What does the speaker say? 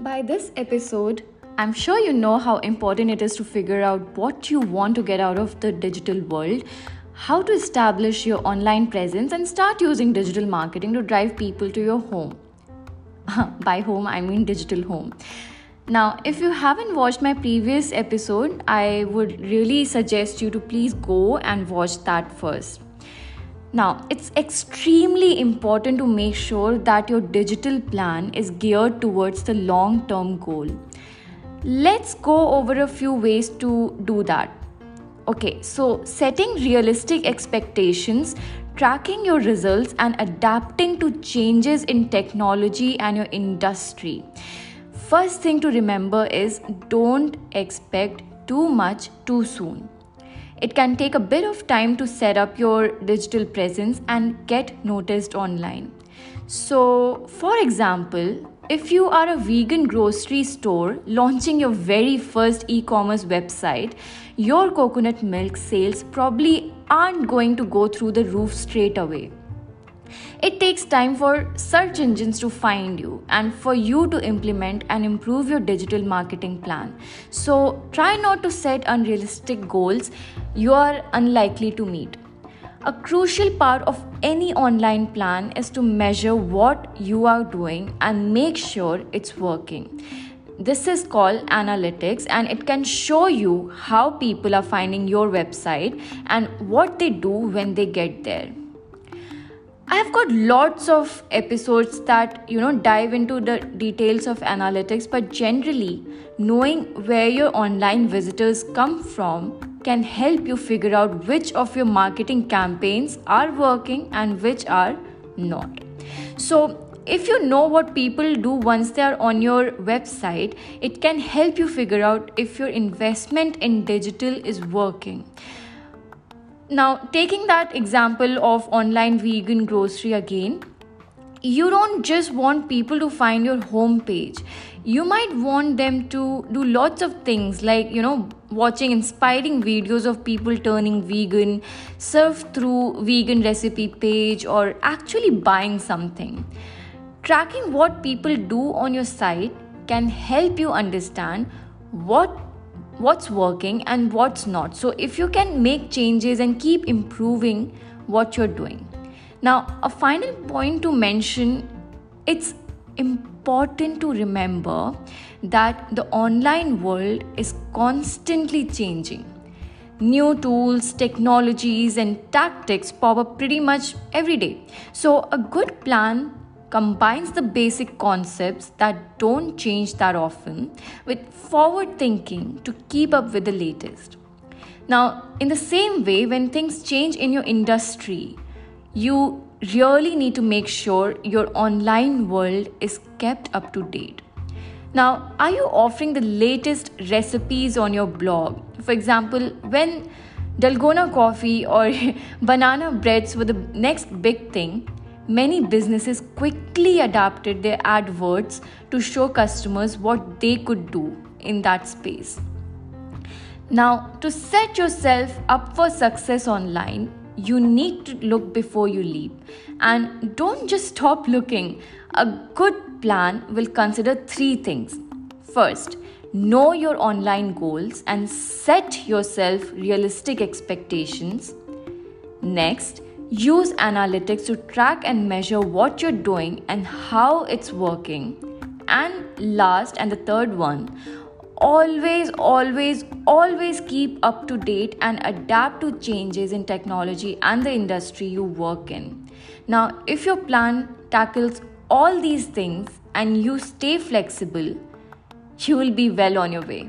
By this episode, I'm sure you know how important it is to figure out what you want to get out of the digital world, how to establish your online presence, and start using digital marketing to drive people to your home. By home, I mean digital home. Now, if you haven't watched my previous episode, I would really suggest you to please go and watch that first. Now, it's extremely important to make sure that your digital plan is geared towards the long term goal. Let's go over a few ways to do that. Okay, so setting realistic expectations, tracking your results, and adapting to changes in technology and your industry. First thing to remember is don't expect too much too soon. It can take a bit of time to set up your digital presence and get noticed online. So, for example, if you are a vegan grocery store launching your very first e commerce website, your coconut milk sales probably aren't going to go through the roof straight away. It takes time for search engines to find you and for you to implement and improve your digital marketing plan. So try not to set unrealistic goals you are unlikely to meet. A crucial part of any online plan is to measure what you are doing and make sure it's working. This is called analytics and it can show you how people are finding your website and what they do when they get there. I have got lots of episodes that you know dive into the details of analytics, but generally, knowing where your online visitors come from can help you figure out which of your marketing campaigns are working and which are not. So, if you know what people do once they are on your website, it can help you figure out if your investment in digital is working. Now, taking that example of online vegan grocery again, you don't just want people to find your homepage. You might want them to do lots of things like, you know, watching inspiring videos of people turning vegan, surf through vegan recipe page, or actually buying something. Tracking what people do on your site can help you understand what what's working and what's not. So, if you can make changes and keep improving what you're doing. Now, a final point to mention it's important to remember that the online world is constantly changing. New tools, technologies, and tactics pop up pretty much every day. So, a good plan combines the basic concepts that don't change that often with forward thinking to keep up with the latest. Now, in the same way, when things change in your industry, you really need to make sure your online world is kept up to date. Now, are you offering the latest recipes on your blog? For example, when Dalgona coffee or banana breads were the next big thing, many businesses quickly adapted their adverts to show customers what they could do in that space. Now, to set yourself up for success online, you need to look before you leap. And don't just stop looking. A good plan will consider three things. First, know your online goals and set yourself realistic expectations. Next, Use analytics to track and measure what you're doing and how it's working. And last, and the third one, always, always, always keep up to date and adapt to changes in technology and the industry you work in. Now, if your plan tackles all these things and you stay flexible, you will be well on your way.